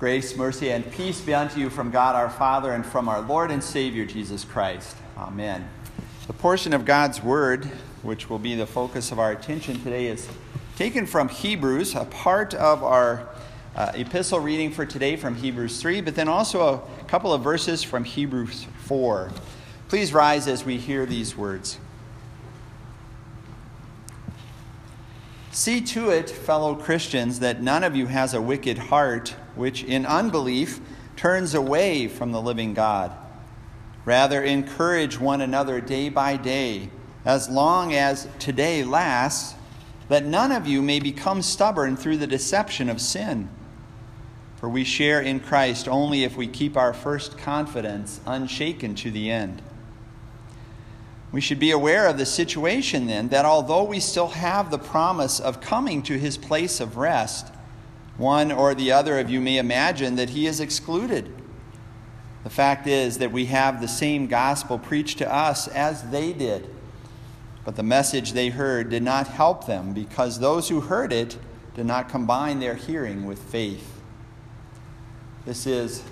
Grace, mercy, and peace be unto you from God our Father and from our Lord and Savior Jesus Christ. Amen. The portion of God's Word, which will be the focus of our attention today, is taken from Hebrews, a part of our uh, epistle reading for today from Hebrews 3, but then also a couple of verses from Hebrews 4. Please rise as we hear these words. See to it, fellow Christians, that none of you has a wicked heart, which in unbelief turns away from the living God. Rather, encourage one another day by day, as long as today lasts, that none of you may become stubborn through the deception of sin. For we share in Christ only if we keep our first confidence unshaken to the end. We should be aware of the situation then that although we still have the promise of coming to his place of rest, one or the other of you may imagine that he is excluded. The fact is that we have the same gospel preached to us as they did. But the message they heard did not help them because those who heard it did not combine their hearing with faith. This is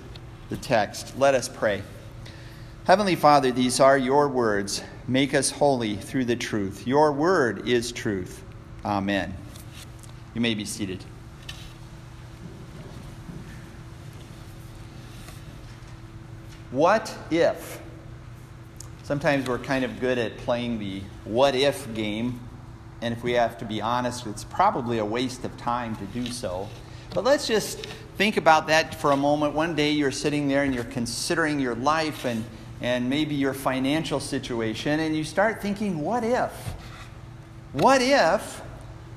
the text. Let us pray. Heavenly Father, these are your words. Make us holy through the truth. Your word is truth. Amen. You may be seated. What if? Sometimes we're kind of good at playing the what if game, and if we have to be honest, it's probably a waste of time to do so. But let's just think about that for a moment. One day you're sitting there and you're considering your life and and maybe your financial situation, and you start thinking, what if? What if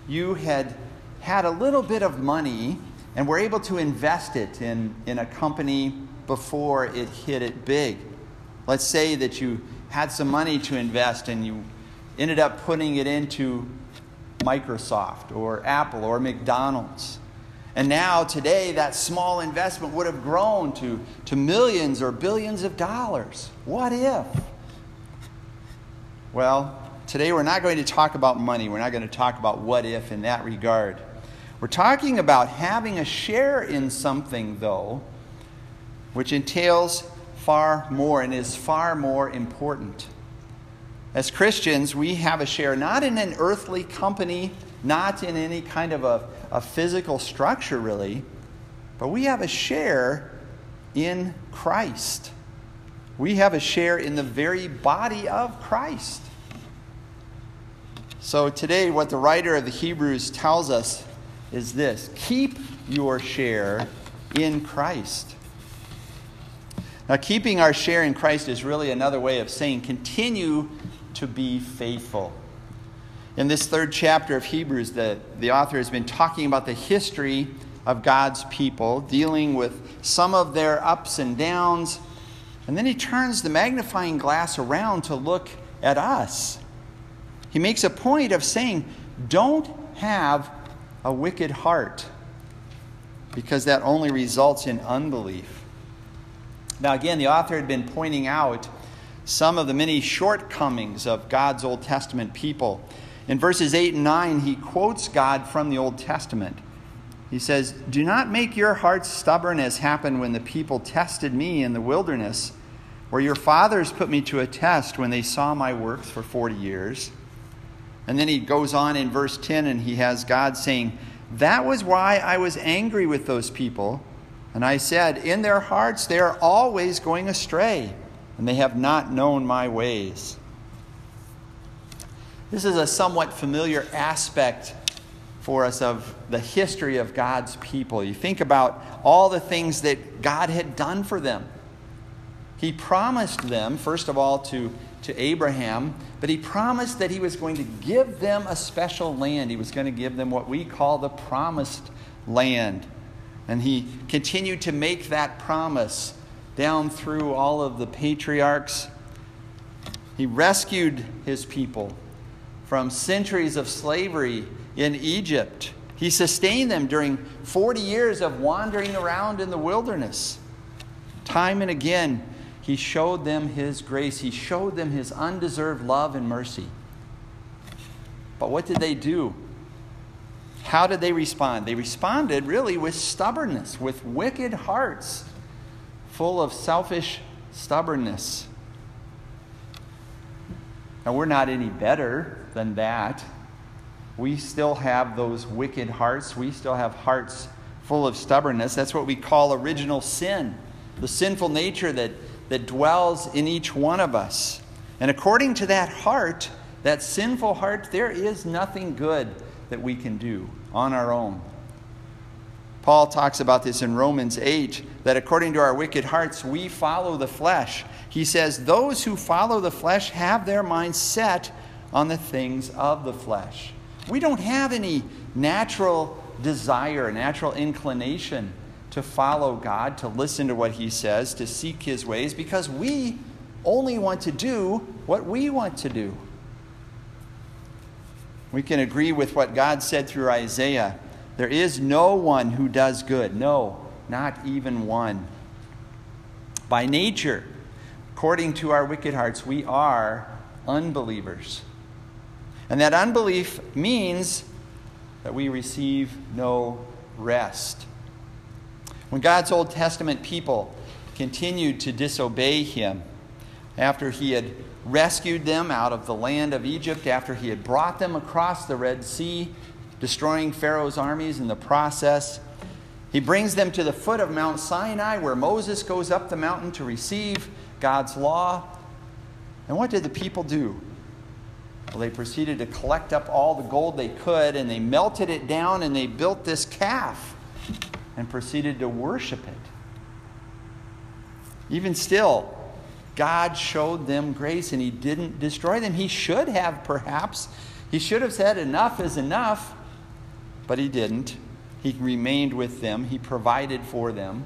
you had had a little bit of money and were able to invest it in, in a company before it hit it big? Let's say that you had some money to invest and you ended up putting it into Microsoft or Apple or McDonald's. And now, today, that small investment would have grown to, to millions or billions of dollars. What if? Well, today we're not going to talk about money. We're not going to talk about what if in that regard. We're talking about having a share in something, though, which entails far more and is far more important. As Christians, we have a share not in an earthly company, not in any kind of a a physical structure, really, but we have a share in Christ. We have a share in the very body of Christ. So, today, what the writer of the Hebrews tells us is this keep your share in Christ. Now, keeping our share in Christ is really another way of saying continue to be faithful. In this third chapter of Hebrews, the, the author has been talking about the history of God's people, dealing with some of their ups and downs. And then he turns the magnifying glass around to look at us. He makes a point of saying, Don't have a wicked heart, because that only results in unbelief. Now, again, the author had been pointing out some of the many shortcomings of God's Old Testament people. In verses 8 and 9, he quotes God from the Old Testament. He says, Do not make your hearts stubborn as happened when the people tested me in the wilderness, where your fathers put me to a test when they saw my works for 40 years. And then he goes on in verse 10 and he has God saying, That was why I was angry with those people. And I said, In their hearts they are always going astray, and they have not known my ways. This is a somewhat familiar aspect for us of the history of God's people. You think about all the things that God had done for them. He promised them, first of all, to, to Abraham, but he promised that he was going to give them a special land. He was going to give them what we call the promised land. And he continued to make that promise down through all of the patriarchs. He rescued his people from centuries of slavery in Egypt. He sustained them during 40 years of wandering around in the wilderness. Time and again, he showed them his grace. He showed them his undeserved love and mercy. But what did they do? How did they respond? They responded really with stubbornness, with wicked hearts, full of selfish stubbornness. Now, we're not any better than that. We still have those wicked hearts. We still have hearts full of stubbornness. That's what we call original sin, the sinful nature that, that dwells in each one of us. And according to that heart, that sinful heart, there is nothing good that we can do on our own. Paul talks about this in Romans 8 that according to our wicked hearts, we follow the flesh. He says, Those who follow the flesh have their minds set on the things of the flesh. We don't have any natural desire, natural inclination to follow God, to listen to what He says, to seek His ways, because we only want to do what we want to do. We can agree with what God said through Isaiah there is no one who does good. No, not even one. By nature, according to our wicked hearts, we are unbelievers. And that unbelief means that we receive no rest. When God's Old Testament people continued to disobey Him, after He had rescued them out of the land of Egypt, after He had brought them across the Red Sea, destroying Pharaoh's armies in the process, He brings them to the foot of Mount Sinai, where Moses goes up the mountain to receive God's law. And what did the people do? Well, they proceeded to collect up all the gold they could and they melted it down and they built this calf and proceeded to worship it. Even still, God showed them grace and He didn't destroy them. He should have, perhaps. He should have said, Enough is enough, but He didn't. He remained with them, He provided for them.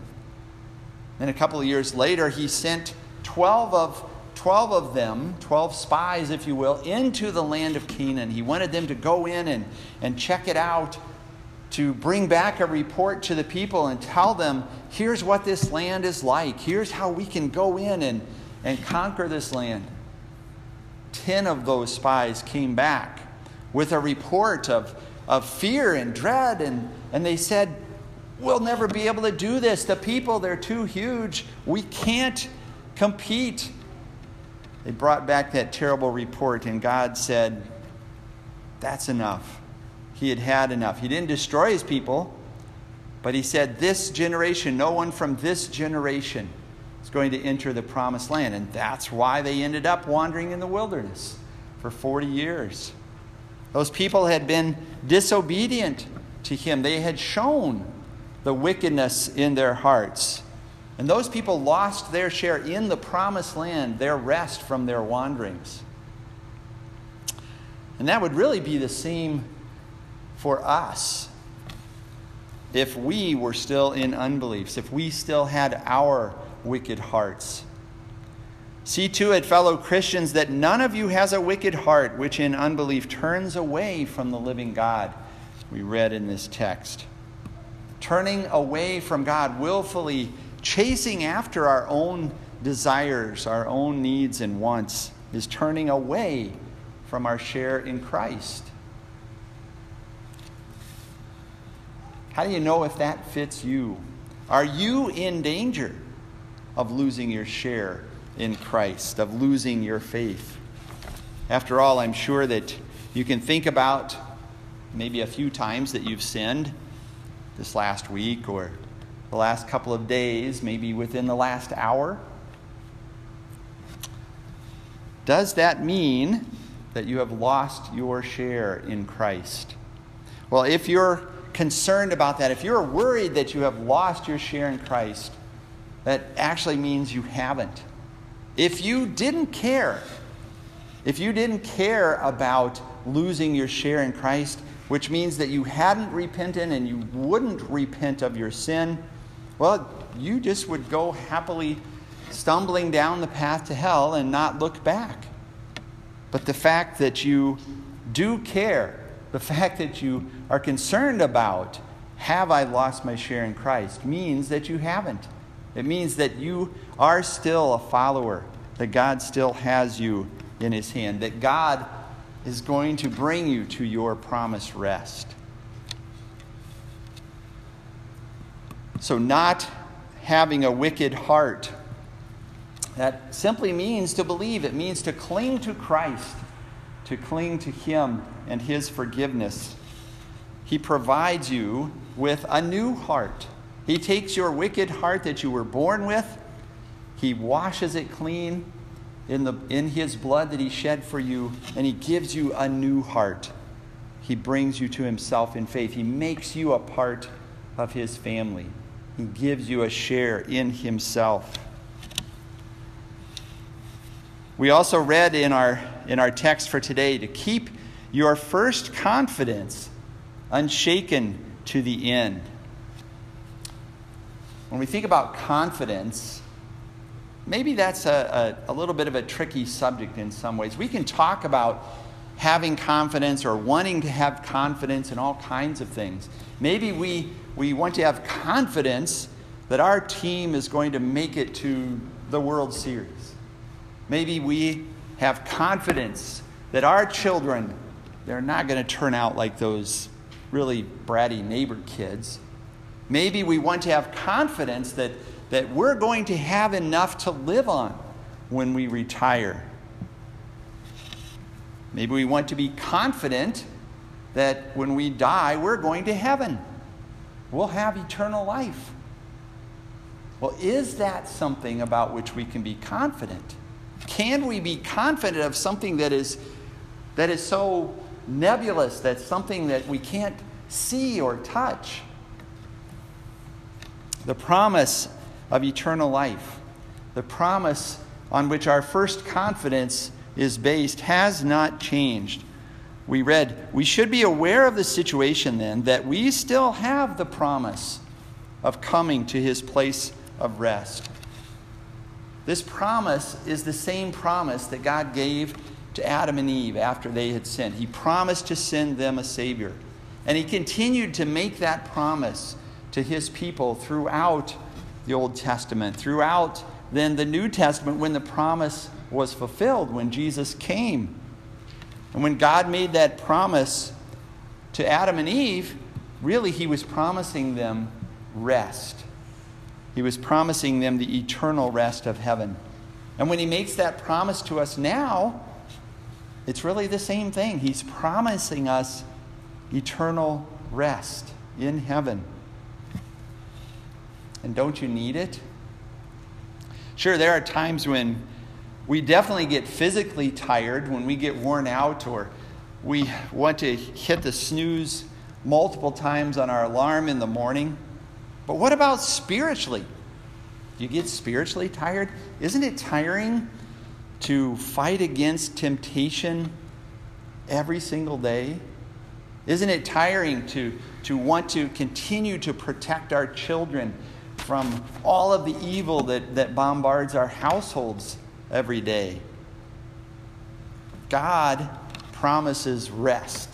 Then a couple of years later, He sent 12 of 12 of them, 12 spies, if you will, into the land of Canaan. He wanted them to go in and, and check it out, to bring back a report to the people and tell them, here's what this land is like. Here's how we can go in and, and conquer this land. Ten of those spies came back with a report of, of fear and dread, and, and they said, We'll never be able to do this. The people, they're too huge. We can't compete. They brought back that terrible report, and God said, That's enough. He had had enough. He didn't destroy his people, but he said, This generation, no one from this generation is going to enter the promised land. And that's why they ended up wandering in the wilderness for 40 years. Those people had been disobedient to him, they had shown the wickedness in their hearts. And those people lost their share in the promised land, their rest from their wanderings. And that would really be the same for us if we were still in unbeliefs, if we still had our wicked hearts. See to it, fellow Christians, that none of you has a wicked heart which in unbelief turns away from the living God. We read in this text. Turning away from God willfully chasing after our own desires, our own needs and wants, is turning away from our share in Christ. How do you know if that fits you? Are you in danger of losing your share in Christ, of losing your faith? After all, I'm sure that you can think about maybe a few times that you've sinned this last week or the last couple of days, maybe within the last hour? Does that mean that you have lost your share in Christ? Well, if you're concerned about that, if you're worried that you have lost your share in Christ, that actually means you haven't. If you didn't care, if you didn't care about losing your share in Christ, which means that you hadn't repented and you wouldn't repent of your sin, well, you just would go happily stumbling down the path to hell and not look back. But the fact that you do care, the fact that you are concerned about, have I lost my share in Christ, means that you haven't. It means that you are still a follower, that God still has you in His hand, that God is going to bring you to your promised rest. So, not having a wicked heart, that simply means to believe, it means to cling to Christ, to cling to Him and His forgiveness. He provides you with a new heart he takes your wicked heart that you were born with, He washes it clean in, the, in His blood that He shed for you, and He gives you a new heart. He brings you to Himself in faith. He makes you a part of His family. He gives you a share in Himself. We also read in our, in our text for today to keep your first confidence unshaken to the end. When we think about confidence, maybe that's a, a, a, little bit of a tricky subject in some ways. We can talk about having confidence or wanting to have confidence in all kinds of things. Maybe we we want to have confidence that our team is going to make it to the World Series. Maybe we have confidence that our children, they're not going to turn out like those really bratty neighbor kids. Maybe we want to have confidence that, that we're going to have enough to live on when we retire. Maybe we want to be confident that when we die, we're going to heaven we'll have eternal life. Well, is that something about which we can be confident? Can we be confident of something that is, that is so nebulous, that's something that we can't see or touch? The promise of eternal life, the promise on which our first confidence is based, has not changed we read, we should be aware of the situation then that we still have the promise of coming to his place of rest. This promise is the same promise that God gave to Adam and Eve after they had sinned. He promised to send them a Savior. And He continued to make that promise to His people throughout the Old Testament, throughout then the New Testament when the promise was fulfilled, when Jesus came. And when God made that promise to Adam and Eve, really he was promising them rest. He was promising them the eternal rest of heaven. And when he makes that promise to us now, it's really the same thing. He's promising us eternal rest in heaven. And don't you need it? Sure, there are times when we definitely get physically tired when we get worn out or we want to hit the snooze multiple times on our alarm in the morning. But what about spiritually? Do you get spiritually tired? Isn't it tiring to fight against temptation every single day? Isn't it tiring to, to want to continue to protect our children from all of the evil that, that bombards our households every day. God promises rest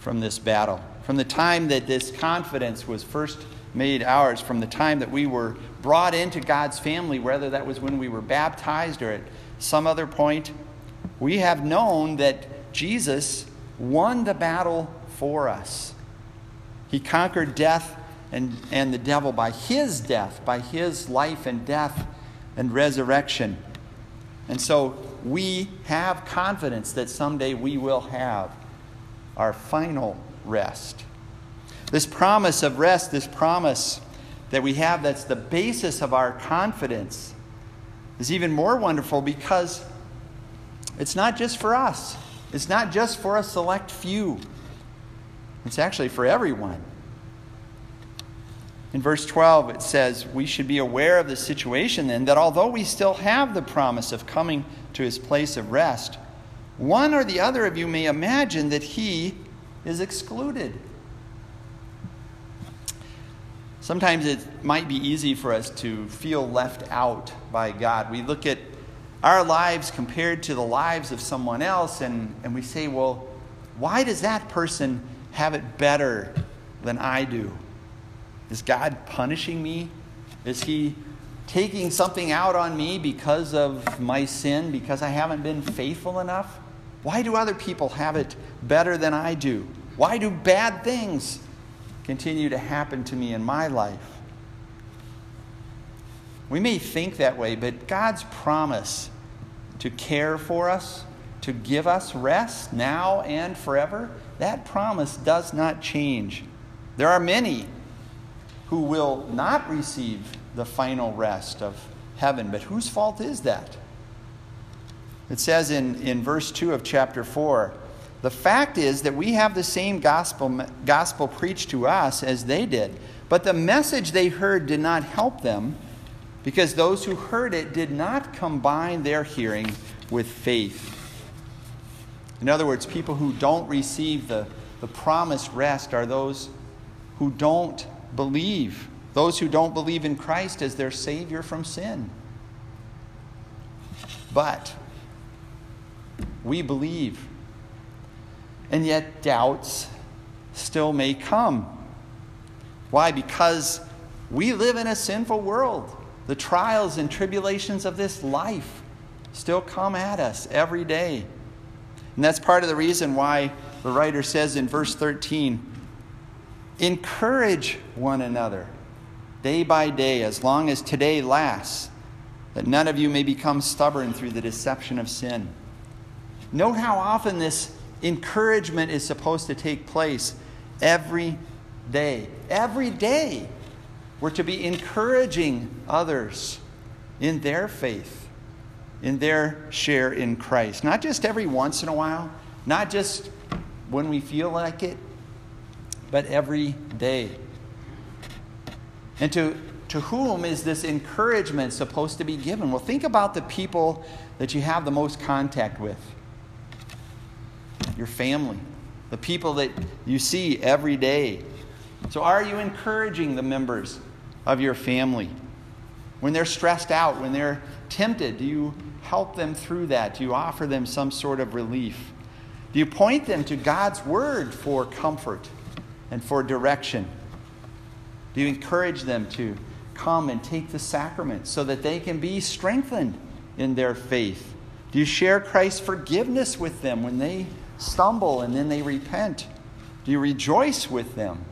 from this battle. From the time that this confidence was first made ours, from the time that we were brought into God's family, whether that was when we were baptized or at some other point, we have known that Jesus won the battle for us. He conquered death and, and the devil by his death, by his life and death and resurrection. And so we have confidence that someday we will have our final rest. This promise of rest, this promise that we have that's the basis of our confidence, is even more wonderful because it's not just for us, it's not just for a select few, it's actually for everyone. In verse 12, it says, We should be aware of the situation then that although we still have the promise of coming to his place of rest, one or the other of you may imagine that he is excluded. Sometimes it might be easy for us to feel left out by God. We look at our lives compared to the lives of someone else and, and we say, Well, why does that person have it better than I do? Is God punishing me? Is He taking something out on me because of my sin, because I haven't been faithful enough? Why do other people have it better than I do? Why do bad things continue to happen to me in my life? We may think that way, but God's promise to care for us, to give us rest now and forever, that promise does not change. There are many who will not receive the final rest of heaven, but whose fault is that? It says in, in verse 2 of chapter 4 the fact is that we have the same gospel, gospel preached to us as they did, but the message they heard did not help them because those who heard it did not combine their hearing with faith. In other words, people who don't receive the, the promised rest are those who don't believe, those who don't believe in Christ as their Savior from sin. But we believe, and yet doubts still may come. Why? Because we live in a sinful world. The trials and tribulations of this life still come at us every day. And that's part of the reason why the writer says in verse 13 encourage one another day by day, as long as today lasts, that none of you may become stubborn through the deception of sin. Note how often this encouragement is supposed to take place every day. Every day, we're to be encouraging others in their faith, in their share in Christ. Not just every once in a while, not just when we feel like it, but every day. And to, to whom is this encouragement supposed to be given? Well, think about the people that you have the most contact with your family, the people that you see every day. So, are you encouraging the members of your family? When they're stressed out, when they're tempted, do you help them through that? Do you offer them some sort of relief? Do you point them to God's Word for comfort and for direction? Do you encourage them to come and take the sacrament so that they can be strengthened in their faith? Do you share Christ's forgiveness with them when they stumble and then they repent? Do you rejoice with them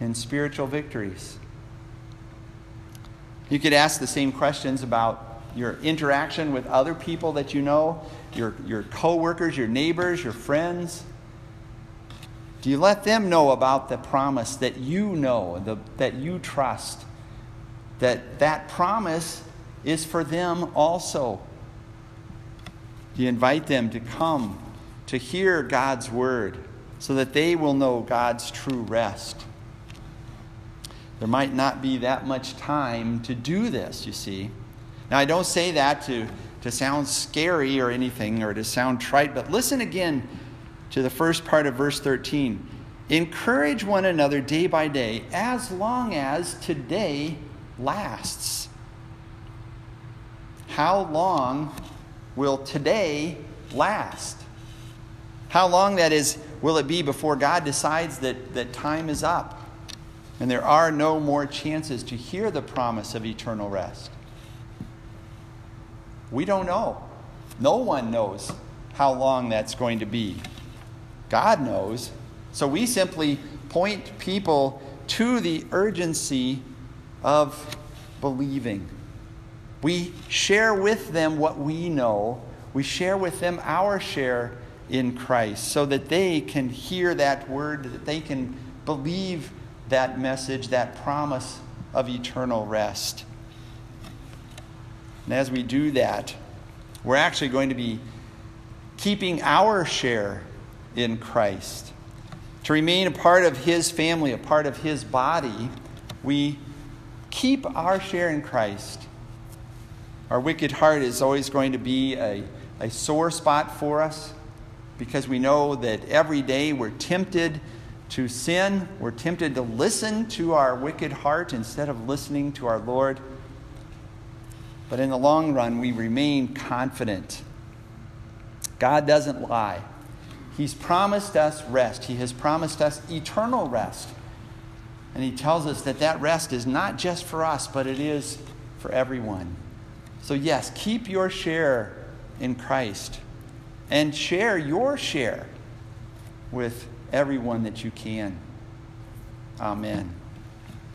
in spiritual victories? You could ask the same questions about your interaction with other people that you know, your, your coworkers, your neighbors, your friends. Do you let them know about the promise that you know, the, that you trust? That that promise is for them also. Do you invite them to come to hear God's word so that they will know God's true rest? There might not be that much time to do this, you see. Now, I don't say that to, to sound scary or anything or to sound trite, but listen again to the first part of verse 13. Encourage one another day by day as long as today lasts. How long will today last? How long, that is, will it be before God decides that, that time is up? and there are no more chances to hear the promise of eternal rest. We don't know. No one knows how long that's going to be. God knows. So we simply point people to the urgency of believing. We share with them what we know, we share with them our share in Christ so that they can hear that word, that they can believe that message, that promise of eternal rest. And as we do that, we're actually going to be keeping our share in Christ. To remain a part of His family, a part of His body, we keep our share in Christ. Our wicked heart is always going to be a, a sore spot for us because we know that every day we're tempted to sin. We're tempted to listen to our wicked heart instead of listening to our Lord. But in the long run, we remain confident. God doesn't lie. He's promised us rest, He has promised us eternal rest. And He tells us that that rest is not just for us, but it is for everyone. So, yes, keep your share in Christ and share your share with everyone that you can. Amen.